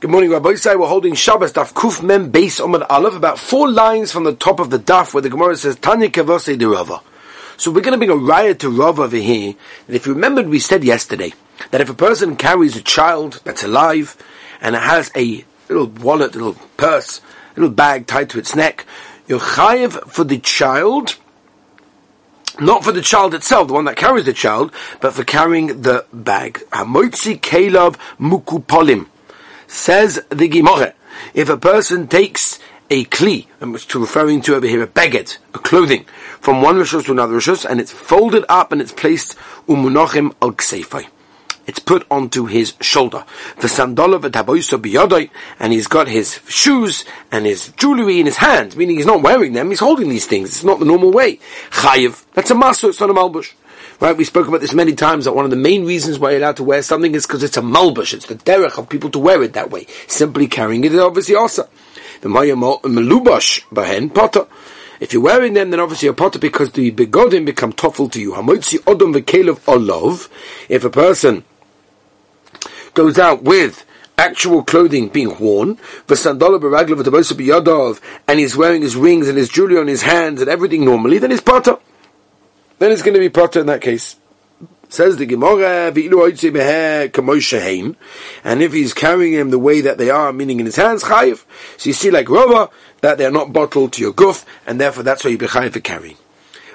Good morning, Rabbi Isai. We're holding Shabbos Daf Kuf Mem Beis Omad Aleph, about four lines from the top of the Daf where the Gemara says Tanya Kavose de Rava. So we're going to bring a riot to Rava over here. And if you remembered, we said yesterday that if a person carries a child that's alive and it has a little wallet, little purse, little bag tied to its neck, you're chayiv for the child, not for the child itself, the one that carries the child, but for carrying the bag. Hamotzi Kelav Mukupolim. Says the Gemara, if a person takes a kli, um, I'm referring to over here a beged, a clothing, from one rishus to another rishus, and it's folded up and it's placed umunochim al ksefai. It's put onto his shoulder. The sandola v'taboiso biyodoi, and he's got his shoes and his jewelry in his hands, meaning he's not wearing them, he's holding these things. It's not the normal way. Chayiv, that's a maso, it's not a malbush. Right, we spoke about this many times that one of the main reasons why you're allowed to wear something is because it's a malbush. It's the derech of people to wear it that way. Simply carrying it is obviously also. The maya melubash bahen potter. If you're wearing them, then obviously you're potter because the begodim become toffel to you. Hamoitzi odom v'kelev olov. If a person goes out with actual clothing being worn, and he's wearing his rings and his jewelry on his hands and everything normally, then he's potter then it's going to be potter in that case. Says the Gemara, and if he's carrying them the way that they are, meaning in his hands, chayiv. So you see, like Rova, that they are not bottled to your guf, and therefore that's why you be chayiv for carrying.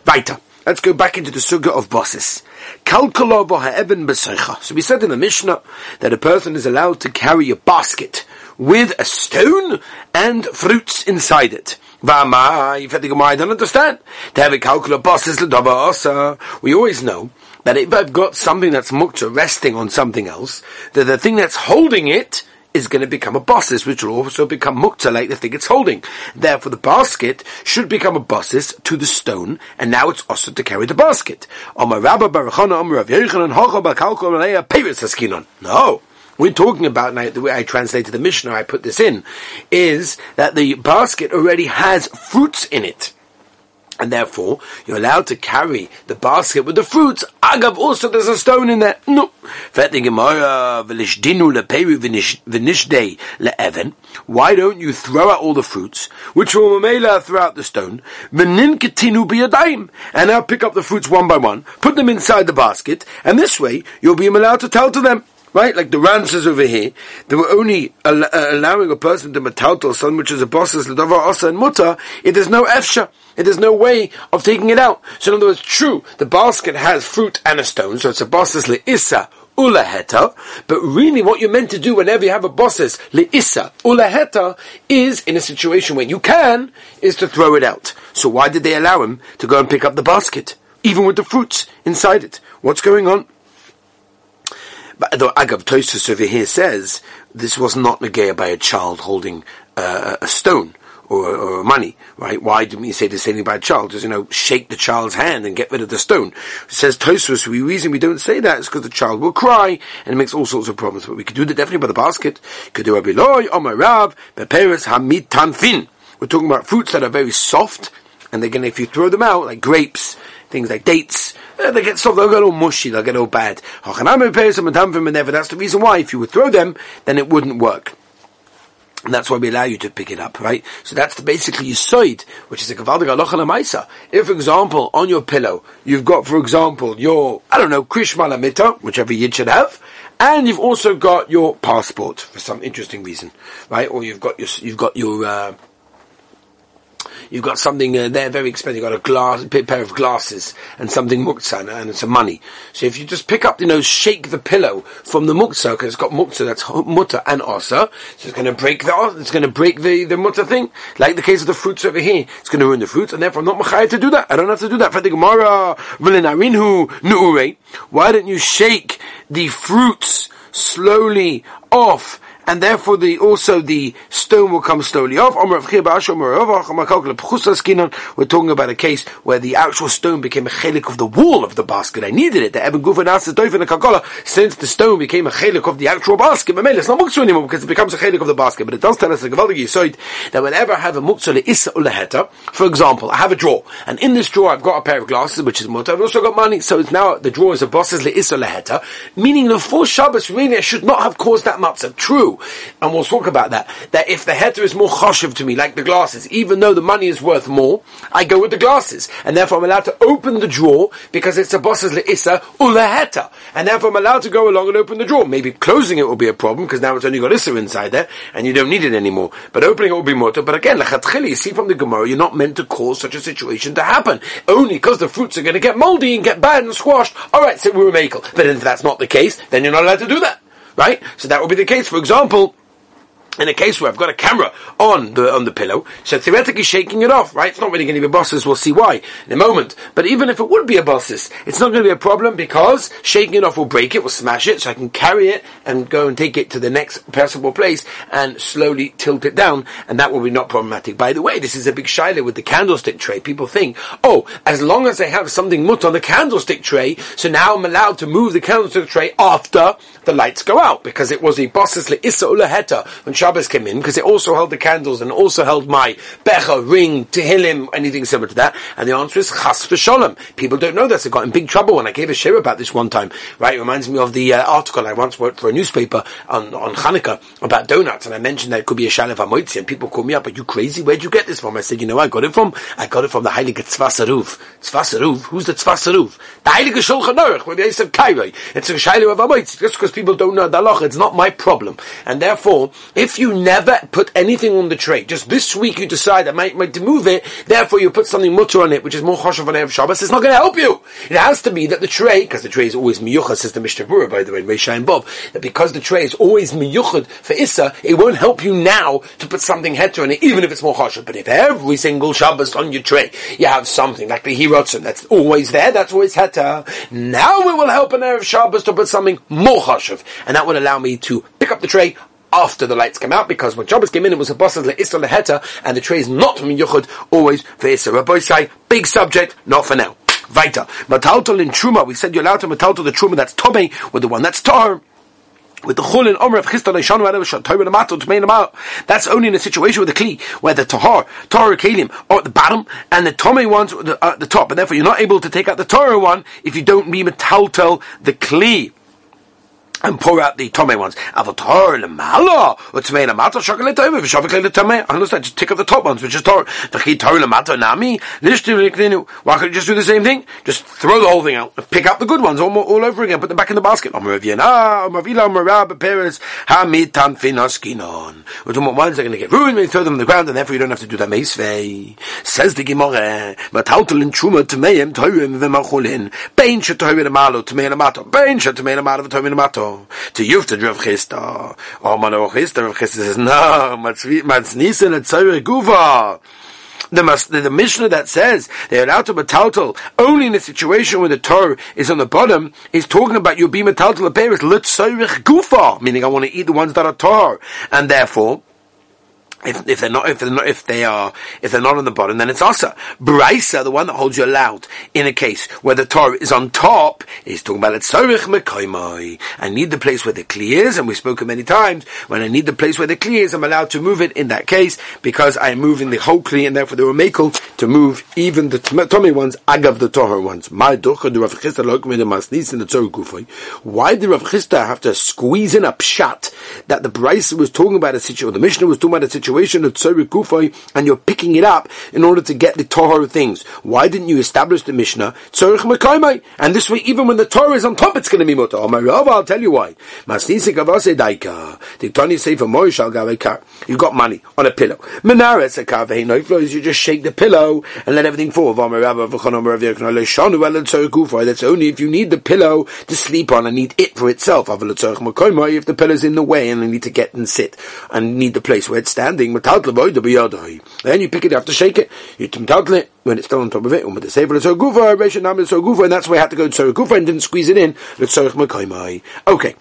Weiter. Let's go back into the suga of bosses. So we said in the Mishnah that a person is allowed to carry a basket with a stone and fruits inside it. I don't understand. Devi calcula bosses lava. We always know that if I've got something that's mukta resting on something else, that the thing that's holding it is going to become a bosses, which will also become mukta like the thing it's holding. Therefore, the basket should become a bosses to the stone, and now it's also to carry the basket. No. We're talking about now, the way I translated the Mishnah, I put this in, is that the basket already has fruits in it. And therefore, you're allowed to carry the basket with the fruits. Agav, also there's a stone in there. No. Why don't you throw out all the fruits, which will mamela throughout the stone, and now pick up the fruits one by one, put them inside the basket, and this way you'll be allowed to tell to them. Right? Like the Ran says over here, they were only al- uh, allowing a person to metaltal something which is a bosses, ledava asa and muta, it is no efsha. It is no way of taking it out. So in other words, true, the basket has fruit and a stone, so it's a bosses le'issa ulaheta, but really what you're meant to do whenever you have a bosses le'issa ulaheta is in a situation where you can, is to throw it out. So why did they allow him to go and pick up the basket? Even with the fruits inside it. What's going on? The Agav Tosus over here says this was not negated by a child holding uh, a stone or, or, money, right? Why didn't we say the same thing about a child? Just, you know, shake the child's hand and get rid of the stone. It says Tosus, the reason we don't say that is because the child will cry and it makes all sorts of problems. But we could do that definitely by the basket. Could do a biloy, omar rav, beperes hamid tanfin. We're talking about fruits that are very soft, and they're gonna, if you throw them out, like grapes, things like dates, uh, they get soft, they'll get all mushy, they'll get all bad. That's the reason why, if you would throw them, then it wouldn't work. And that's why we allow you to pick it up, right? So that's the basically side, which is a kavaldig alocha If, for example, on your pillow, you've got, for example, your, I don't know, krishma lamita, whichever yid should have, and you've also got your passport for some interesting reason, right? Or you've got your, you've got your, uh, you've got something uh, there very expensive. You've got a glass, a pair of glasses and something muktzah and some money. So if you just pick up, you know, shake the pillow from the muktzah because it's got muktzah that's mutter and osa, so it's going to break the it's going to break the the mutter thing. Like the case of the fruits over here, it's going to ruin the fruits, and therefore I'm not machayah to do that. I don't have to do that. For the Gemara, why don't you shake the fruits slowly off and therefore the also the stone will come slowly off. We're talking about a case where the actual stone became a chelik of the wall of the basket. I needed it. The Since the stone became a chelik of the actual basket, it's not muktzah anymore because it becomes a chelik of the basket. But it does tell us that whenever I have a muktzah isa ulaheta, for example, I have a drawer, and in this drawer I've got a pair of glasses, which is mutter. I've also got money, so it's now the drawer is a boss's leisa leheta, meaning the four Shabbos really should not have caused that matzah. True and we'll talk about that, that if the heter is more choshev to me, like the glasses, even though the money is worth more, I go with the glasses, and therefore I'm allowed to open the drawer because it's a boss's le'issa ulaheta, and therefore I'm allowed to go along and open the drawer. Maybe closing it will be a problem because now it's only got issa inside there, and you don't need it anymore. But opening it will be motor. But again, lechatchili, you see from the Gemara, you're not meant to cause such a situation to happen only because the fruits are going to get moldy and get bad and squashed. All right, so we're a makel. But if that's not the case, then you're not allowed to do that, right? So that would be the case. For example in a case where I've got a camera on the on the pillow, so theoretically shaking it off, right? It's not really going to be a bosses. We'll see why in a moment. But even if it would be a bosses, it's not going to be a problem because shaking it off will break it, will smash it, so I can carry it and go and take it to the next possible place and slowly tilt it down, and that will be not problematic. By the way, this is a big shiloh with the candlestick tray. People think, oh, as long as I have something mut on the candlestick tray, so now I'm allowed to move the candlestick tray after the lights go out because it was a bosses le'issa ulaheta when Shabbos came in because it also held the candles and also held my becha, ring, tehillim, anything similar to that. And the answer is chas v'sholem. People don't know this. I got in big trouble when I gave a share about this one time. Right? It reminds me of the uh, article I once wrote for a newspaper on, on Hanukkah about donuts. And I mentioned that it could be a shalev amoitzi. And people called me up, are you crazy? Where'd you get this from? I said, you know, I got it from, I got it from the Heilige Tzvasaruv. Tzvasaruv? Who's the Tzvasaruv? The Heilige Shulchan Aruch, where they said Kairoi. It's a shalev of amoitzi. Just because people don't know the halach, it's not my problem. And therefore, if you never put anything on the tray. Just this week you decide I might, might move it, therefore you put something mutter on it, which is more choshev on Erev Shabbos, it's not going to help you. It has to be that the tray, because the tray is always miyuchad, says the Mishnah Berurah, by the way, Reisha and Bob, that because the tray is always miyuchad for Issa, it won't help you now to put something heter on it, even if it's more choshev. But if every single Shabbos on your tray, you have something like the hirotzim, that's always there, that's always heter, now it will help an Erev Shabbos to put something more choshev. And that would allow me to pick up the tray, after the lights come out, because when Shabbos came in, it was a boss of Isra Leheta, and the tray is not from Yuchud, always for Isra. Rabbi say, big subject, not for now. Vita. Mataltal in Truma, we said you're allowed to mataltal the Truma that's Tomei, with the one that's Tar with the chulin omer of chista leishanu adav shatoyim lamato tmein lamato. That's only in a situation with the kli where the tahar tahar kalim are at the bottom and the tome ones at the, uh, the top, and therefore you're not able to take out the tahar one if you don't be metaltel the kli and pour out the tome ones. Understand. Just take up the top ones, which is tor. V'chi tor lamata nami. Why can't you just do the same thing? Just throw the whole thing out. Pick up the good ones all, all over again. Put them back in the basket. Ones are going to get ruined when you throw them on the ground, and therefore you don't have to do that meisvei. Says the Gemara, but hautel in truma tmeim toyim v'machulin. Bein shetoyim lamalo tmeim lamato. Bein shetoyim lamalo v'toyim to Yuf to Rav Chisda. Oh, man, Rav Chisda, Rav Chisda says, no, matznissen et tzayre guva. The, the, the Mishnah that says they're allowed to metaltal only in a situation where the Torah is on the bottom is talking about you be metaltal a bear is gufa, meaning I want to eat the ones that are Torah, and therefore if, if they're not, if they're not, if they are, if they're not on the bottom, then it's asa. Brisa, the one that holds you allowed in a case where the Torah is on top, is talking about it. So rich mekayimai. I need the place where the kli is, and we've spoken many times. When I need the place where the kli is, I'm allowed to move it in that case because I am moving the whole kli, and therefore they were makel to move even the tummy ones, agav the Torah ones. My the Rav Chisda in the. Why did Rav Chisda have to squeeze in a pshat that the Brisa was talking about a situation, or the Mishnah was talking about a situation situation of Tzorik Gufay and you're picking it up in order to get the Torah things. Why didn't you establish the Mishnah Tzorich Mekaimai? And this way, even when the Torah is on top, it's going to be Mutter. Oh, I'll tell you why. You've got money on a pillow. You just shake the pillow and let everything fall. That's only if you need the pillow to sleep on and need it for itself. If the pillow's in the way and I need to get and sit and need the place where it's standing, standing, then you pick it, have to shake it. You metaltle it when it's still on top of it. Um, the sefer so gufa, so gufa, and that's why I had to go to gufa and didn't squeeze it in. Okay.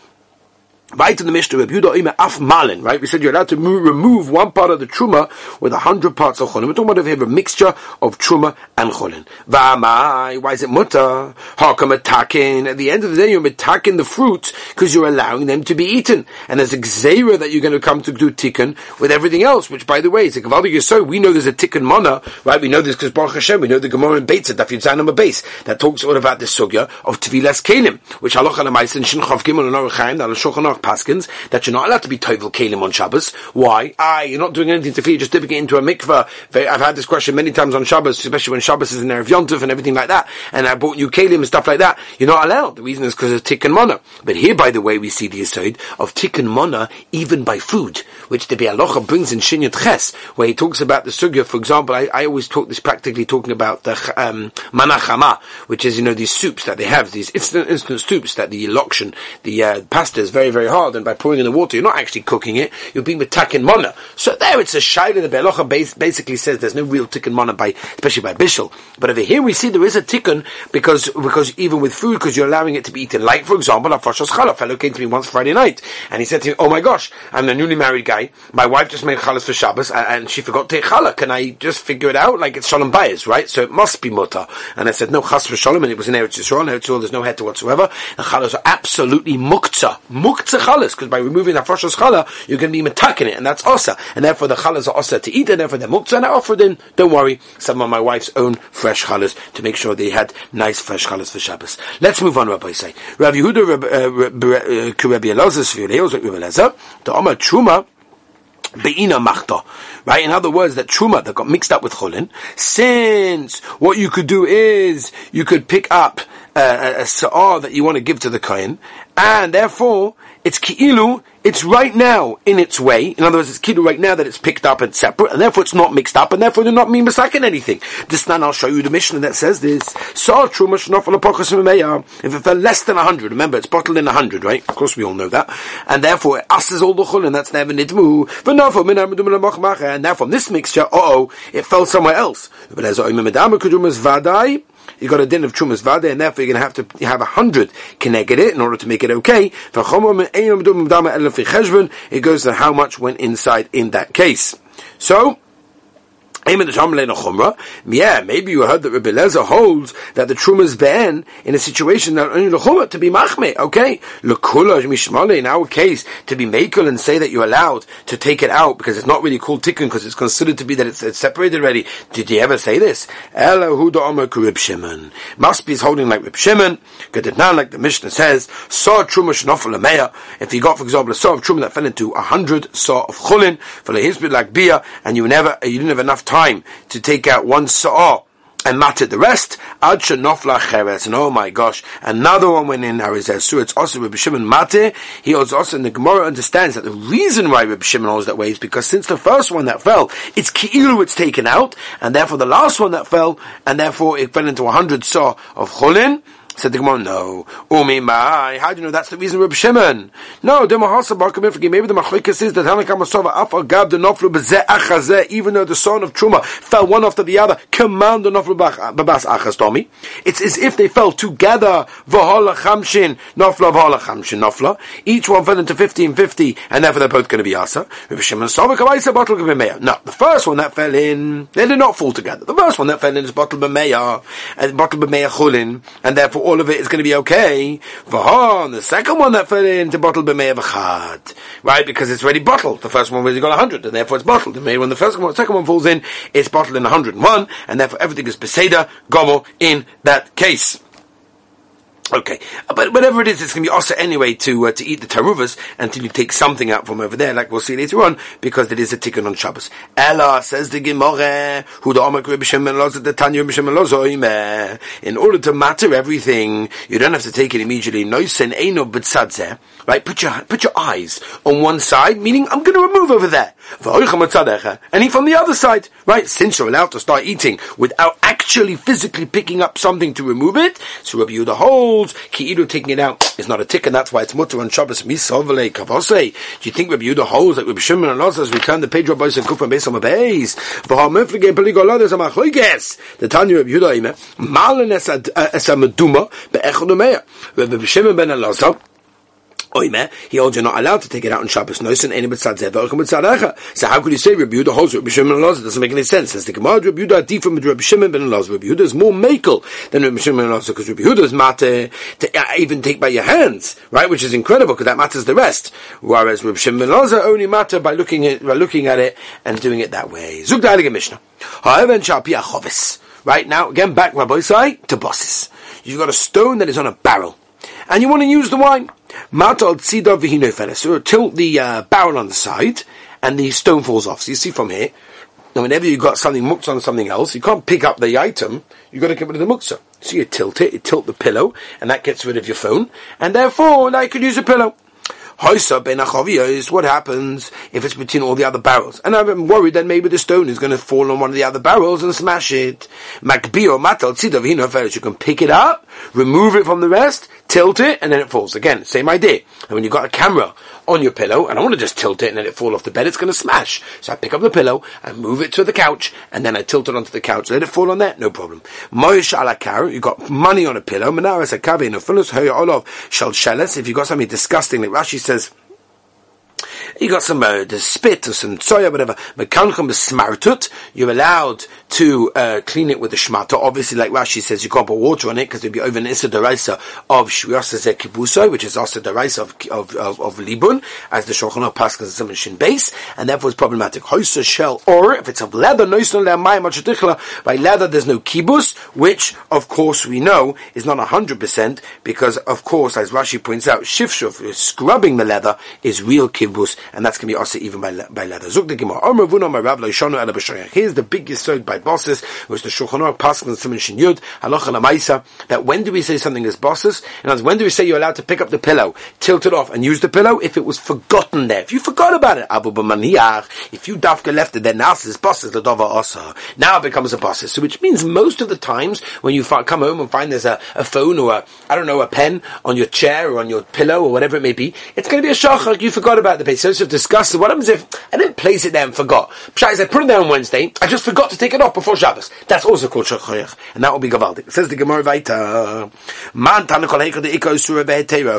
Right in the Mishnah, Rabbi Yehuda Af Malin, right? We said you're allowed to move, remove one part of the truma with a hundred parts of cholin. We're talking about have a mixture of truma and cholin. Why is it mutter? How come attacking? At the end of the day, you're attacking the fruits because you're allowing them to be eaten. And there's a gzera that you're going to come to do tikkun with everything else, which by the way, is a gavaldig so we know there's a tikkun mana, right? We know this because Baruch Hashem, we know the Gemara in Beitza, Daf Yitzanam base that talks all about the sugya of Tvilas Kelim, which halacha lemaisen, Shin Chav Gimel and Orach Chaim, that paskins that you're not allowed to be tovel kelim on Shabbos. Why? Ah, you're not doing anything to feed, just dipping it into a mikveh. I've had this question many times on Shabbos, especially when Shabbos is in there of Yontov and everything like that, and I bought you kelim and stuff like that. You're not allowed. The reason is because of tikkun mana. But here, by the way, we see the aside of tikkun mana even by food, which the Bialocha brings in Shinyat Ches, where he talks about the sugya. For example, I, I always talk this practically talking about the um, manachama, which is you know these soups that they have, these instant instant soups that the lokshin, the uh, pasta is very very hard, and by pouring in the water, you're not actually cooking it. You're being takin mana. So there, it's a shaila. The Bialocha basically says there's no real tikkun mana by, especially by bishul. But over here we see there is a tikkun because because even with food, because you're allowing it to be eaten. Like for example, a fellow came to me once Friday night, and he said to me, "Oh my gosh, I'm a newly married guy. My wife just made chalas for Shabbos, and, she forgot to take challah. Can I just figure it out? Like it's shalom bayis, right? So it must be mutter." And I said, "No chas for shalom," and it was in Eretz Yisrael. In Eretz Yisrael, there's no heter whatsoever. The chalas are absolutely muktzah, muktzah chalas, because by removing the froshes challah, you're going to be metaking it, and that's osa, and therefore the chalas are osa to eat, and therefore they're muktzah. And I offered in, don't worry, some of my wife's own fresh chalas to make sure they had nice fresh chalas for Shabbos. Let's move on, Rabbi say. Rabbi Yehuda, Rabbi Elazar, the Omar Truma, Be'ina machta. Right? In other words, that truma that got mixed up with cholin, since what you could do is you could pick up uh, a, a sa'ar that you want to give to the kohen, and therefore it's ki'ilu, it's right now in its way. In other words, it's ki'ilu right now that it's picked up and separate, and therefore it's not mixed up, and therefore they're not mean in anything. This now I'll show you the Mishnah that says this. Saw truma If it fell less than a hundred, remember it's bottled in a hundred, right? Of course we all know that. And therefore it asses all the chul, and that's never nidmu. And now from this mixture, uh oh, it fell somewhere else. You got a din of Chumas Vade, and therefore you're going to have to have a hundred connected it in order to make it okay. It goes to how much went inside in that case. So, yeah, maybe you heard that Rabbi Lezer holds that the truma is banned in a situation that only lechuma to be machme. Okay, lekula mishmale in our case to be makel and say that you're allowed to take it out because it's not really called tikkun because it's considered to be that it's, it's, separated already. Did you ever say this? Ela huda omer Rib Shimon. Must be holding like Rib Shimon. Now, like the Mishnah says, saw truma shnofel If you got, for example, a saw of truma that fell into a hundred saw of chulin for the like beer, and you never, you didn't have enough time time to take out one saw and matted the rest. Ad shenofla cheres. And oh my gosh, another one went in Harizesu. It's also Rabbi Shimon Mate. He also, also in the Gemara understands that the reason why Rabbi Shimon holds that way is because since the first one that fell, it's ki'ilu it's taken out, and therefore the last one that fell, and therefore it fell into a hundred saw of chulin, Said the Gemara, no. Umi mai. How do you know that's the reason Reb Shimon? No, the Mahasa Bar Maybe the Machlika is that Hanakam Masova Afa Gab the Noflu B'zeh Achazeh, even though the son of Truma fell one after the other, command the Noflu Babas Achaz Tomi. It's as if they fell together. V'hola Chamshin Nofla V'hola Chamshin Nofla. Each one fell into 50 and 50, and therefore they're both going to be Asa. Reb Shimon Sova Kabaisa Bottle B'meya. No, the first one that fell in, they did not fall together. The first one that fell in is Bottle B'meya, and Bottle B'meya Chulin, and therefore all of it is going to be okay. V'hon, the second one that fell into bottle b'mei v'chad, right? Because it's already bottled. The first one was got hundred, and therefore it's bottled. And when the first one, second one falls in, it's bottled in hundred and one, and therefore everything is beseda gomo in that case. Okay, but whatever it is, it's going to be also anyway to uh, to eat the taruvas until you take something out from over there, like we'll see later on, because it is a tikkun on Shabbos. Ella says the Gemara, who the Amak the Tanya In order to matter everything, you don't have to take it immediately. Noisen eino b'tzadze, right? Put your put your eyes on one side, meaning I'm going to remove over there, and eat from the other side, right? Since you're allowed to start eating without actually physically picking up something to remove it, so Rabbi Yehuda holds holds ki'idu taking it out is not a tick, and that's why it's mutter on Shabbos misovele kavose. Do you think Rabbi Yehuda holds that Rabbi Shimon and others return the page Rabbi and Kufa based on the base? V'ha peligol others am achloiges. The Tanya Rabbi Yehuda ime malen eh, es a meduma be'echad umeya. Rabbi Shimon ben Elazar Oime, he holds you're not allowed to take it out on Shabbos Nois and any b'tzad zeh v'ochem So how could you say Rabbi Yehuda holds Rabbi Shimon ben Elazar? Doesn't make any sense. Says the Gemara, Rabbi Yehuda differ from Rabbi Shimon ben Elazar. Rabbi Yehuda is more makel than Rabbi Shimon ben Elazar because Rabbi Yehuda is mate to uh, even take by your hands, right? Which is incredible because that matters the rest. Whereas Rabbi Shimon ben Elazar only matter by looking at by looking at it and doing it that way. Zug Mishnah. However, in Right now, again back Rabbi Sai to bosses. You've got a stone that is on a barrel and you want to use the wine. Matol tzida v'hino So tilt the uh, barrel on the side, and the stone falls off. So you see from here, now whenever you've got something muktzah on something else, you can't pick up the item, you've got to get rid of the muktzah. So you tilt it, you tilt the pillow, and that gets rid of your phone, and therefore now you could use a pillow. Is what happens if it's between all the other barrels. And I'm worried that maybe the stone is going to fall on one of the other barrels and smash it. Makbio matal tzidav You can pick it up, remove it from the rest, tilt it, and then it falls. Again, same idea. And when you've got a camera on your pillow, and I want to just tilt it and then it fall off the bed, it's going to smash. So I pick up the pillow, I move it to the couch, and then I tilt it onto the couch, let it fall on there, no problem. Moish alakar, you've got money on a pillow, Manaras akabe, no fullness, olov, shal if you've got something disgusting, like Rashi says, you got some uh, the spit or some soya, whatever. Mekanchum smartut. You're allowed to uh, clean it with the shmata. Obviously, like Rashi says, you can't put water on it because it'd be over an issa deraisa of shviasa kibuso, which is also deraisa of of, of, of libun, as the Shulchan Aruch passes some shin base, and therefore it's problematic. Hoisa shell, or if it's of leather, no by leather there's no kibus, which of course we know is not hundred percent because of course, as Rashi points out, shifshuf scrubbing the leather is real kibus, and that's going to be also even by, by leather. Here's the biggest side by bosses, which the Shulchan Aruch Pascal and Simon Shin Yud, Halacha Lamaisa, that when do we say something is bosses? And when do we say you're allowed to pick up the pillow, tilt it off, and use the pillow if it was forgotten there? If you forgot about it, Abu if you dafka left it there, now it's bosses, the dova asa. Now it becomes a bosses. So which means most of the times when you come home and find there's a, a phone or a, I don't know, a pen on your chair or on your pillow or whatever it may be, it's going to be a shachar. You forgot about the. So it's disgusted. What happens if I didn't place it there and forgot? Pshat I put it there on Wednesday, I just forgot to take it off before Shabbos. That's also called shachayach, and that will be gavaldik. Says the Gemara Vaita, Man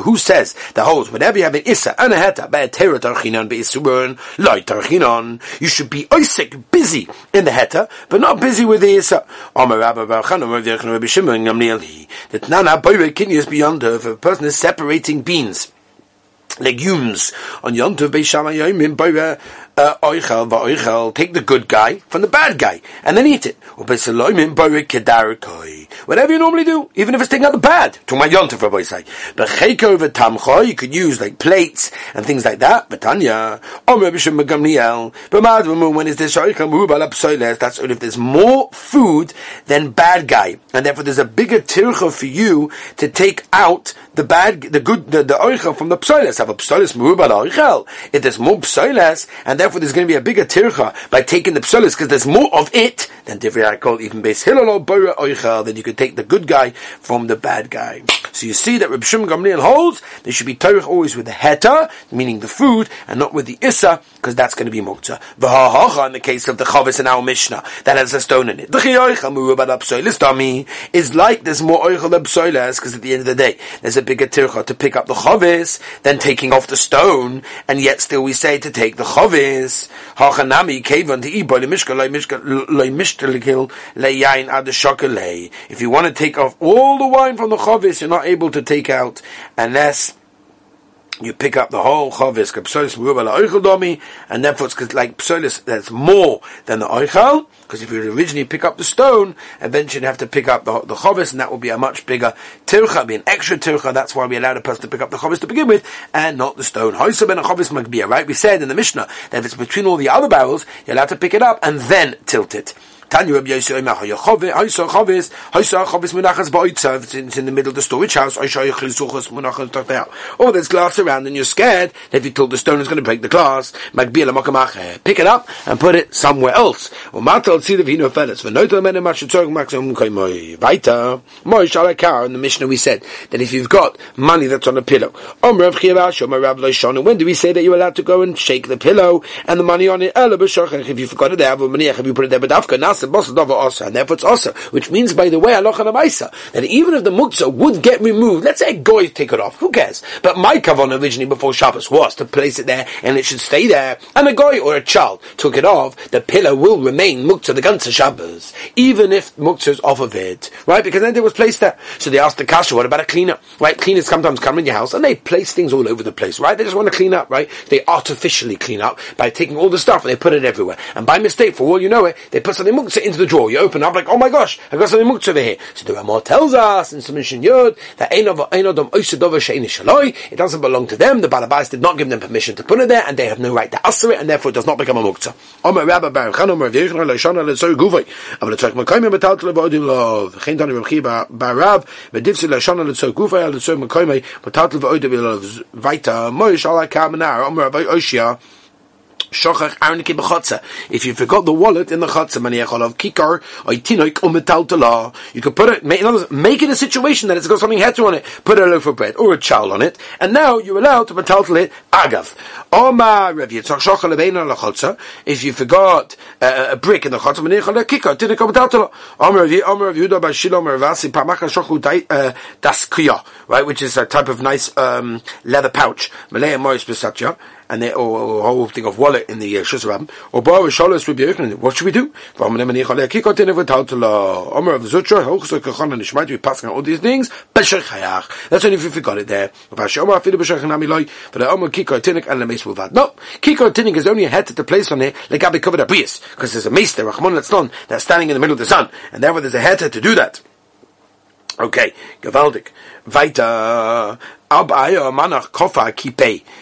Who says the holds whenever you have an issa and a heta be'etera tarchinon be'isuron loy tarchinon, you should be oisik busy in the heta, but not busy with the issa. Omer Rabba Barchan Omer Rabbi Shimon Gamliel that nana boyre kinyas beyond her if a person is separating beans legumes. On Yom Tov Beishamayim by uh, oichel take the good guy from the bad guy, and then eat it. Whatever you normally do, even if it's taking out the bad. To my yontif, Rabbi v'tamcho, you could use like plates and things like that. But Tanya, Rabbi Shimon Gamliel, but when is this that's only if there's more food than bad guy, and therefore there's a bigger tircha for you to take out the bad, the good, the, the oichel from the psoiles. Have a psoiles mubal oichel. If there's more psoiles, and therefore there's going to be a bigger tircha by taking the psolis because there's more of it than divrei even base boira oichel. Then you could take the good guy from the bad guy. So you see that Reb Shimon Gamliel holds there should be torah always with the heta, meaning the food, and not with the issa, because that's going to be muktzah. V'ha'hacha in the case of the chavis in our Mishnah that has a stone in it. The chiyaychel is like there's more oichel psoilas because at the end of the day there's a bigger tircha to pick up the chavis than taking off the stone, and yet still we say to take the chavis. Hachanami kevan to. If you want to take off all the wine from the chavis, you're not able to take out unless you pick up the whole chavis, and therefore it's like psolis that's more than the oichal, because if you originally pick up the stone, eventually you have to pick up the, the chavis, and that will be a much bigger tircha, be an extra tircha, that's why we allowed a person to pick up the chavis to begin with, and not the stone. Hoisa ben a chavis magbiya, right? We said in the Mishnah that if it's between all the other barrels, you're allowed to pick it up and then tilt it. Tanya Rabbi it's in the middle of the storage house. There's glass around and you're scared that if you tilt the stone is going to break the glass. Pick it up and put it somewhere else. Or Matal Tzidav Hino Felis V'notel Mene Mashitzorg Maximum Kaimoi Vaita Moi. Shalakar in the Mishnah we said that if you've got money that's on a pillow Rav Rav Loishon when do we say that you're allowed to go and shake the pillow and the money on it? If you forgot it there if you put it there but after and therefore it's also, which means, by the way, halacha that even if the muktzah would get removed, let's say goy take it off, who cares? But my kavan originally before Shabbos was to place it there and it should stay there, and a goy or a child took it off, the pillar will remain muktzah the ganze Shabbos, even if muktzah is off of it, right? Because then it was placed there. So they asked the kasha, what about a cleaner? Right? Cleaners sometimes come in your house and they place things all over the place, right? They just want to clean up, right? They artificially clean up by taking all the stuff and they put it everywhere. And by mistake, for all you know it, they put something muktzah into the drawer. You open up like, oh my gosh, I got something muktzah over here. So the Ramah tells us in Submission Yud that it doesn't belong to them. The Balabais did not give them permission to put it there, and they have no right to answer it, and therefore it does not become a muktzah. If you forgot the wallet in the chotza, you could put it. In other words, make it a situation that it's got something heter on it. Put a loaf of bread or a chowl on it, and now you're allowed to metal it agav. If you forgot uh, a brick in the chotza, maniachol kikar uh, right, which is a type of nice um, leather pouch. And they, or, whole thing of wallet in the uh, Shusarabim, or Bar Shalos Rabbi Yochanan, what should we do? We passing all these things. That's only if you forgot it there. The the. No, Kikar Tinik is only a head to the place on there, like Gabi covered a Brias, because there's a mace there, Letzlon, that's standing in the middle of the sun, and therefore there's a head to do that. Okay, Gavaldik. Weiter.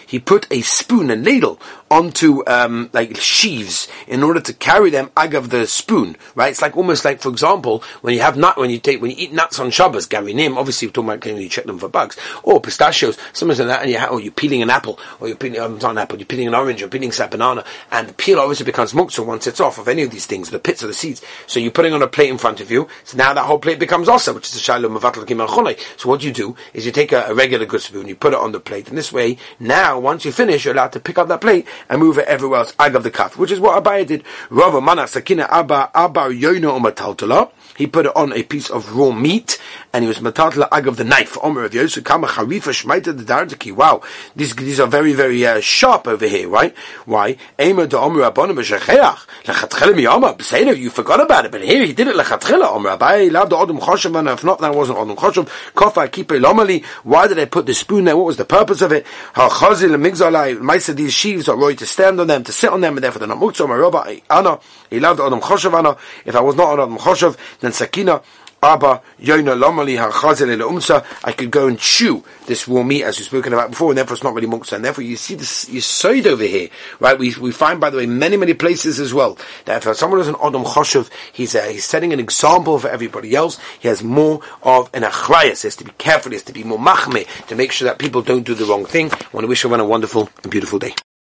He put a spoon, a ladle, onto um, like sheaves in order to carry them agav the spoon. Right? It's like almost like, for example, when you have nut, when you take when you eat nuts on Shabbos, Gary nim. Obviously, we're talking about when you check them for bugs, or pistachios, something like that, and you have, or you're peeling an apple, or you're peeling um, not an apple, you're peeling an orange, you're peeling a banana, and the peel obviously becomes muktzah once it's off of any of these things, the pits of the seeds. So you're putting on a plate in front of you. So now that whole plate becomes also, which is a shalom of So what you do is you take a, a regular good spoon, you put it on the plate, and this way, now once you finish, you're allowed to pick up that plate and move it everywhere else. Got the kaf, which is what Abaye did. Rava mana sakina abba abba yoino umataltala. He put it on a piece of raw meat, and he was matatla ag of the knife. Omer of Yosef kama charifa shmaita the dartaki. Wow, these these are very very uh, sharp over here, right? Why? Ema de Omer abonim b'shecheach lechatchela miyama. B'seinu, you forgot about it, but here he did it lechatchela. Omer Abaye lav the odom choshev, and if not, that wasn't odom choshev. Kofa kipe lomali. Why did they put the spoon there? What was the purpose of it? Hachazil migzalai. Maisa these sheaves are right to stand on them, to sit on them, and therefore they're not muktzah. Omer Rabba ana. He loved odom choshev ana. If I was not on odom choshev, then sakina Abba Yona Lomali Umsa, I could go and chew this raw meat as we've spoken about before, and therefore it's not really muksa. And therefore you see this yisoid over here, right? We, we find, by the way, many, many places as well, that if someone is an Adam Choshev, he's, uh, he's setting an example for everybody else. He has more of an achrayas. He has to be careful, he has to be more machme, to make sure that people don't do the wrong thing. I want to wish everyone a wonderful and beautiful day.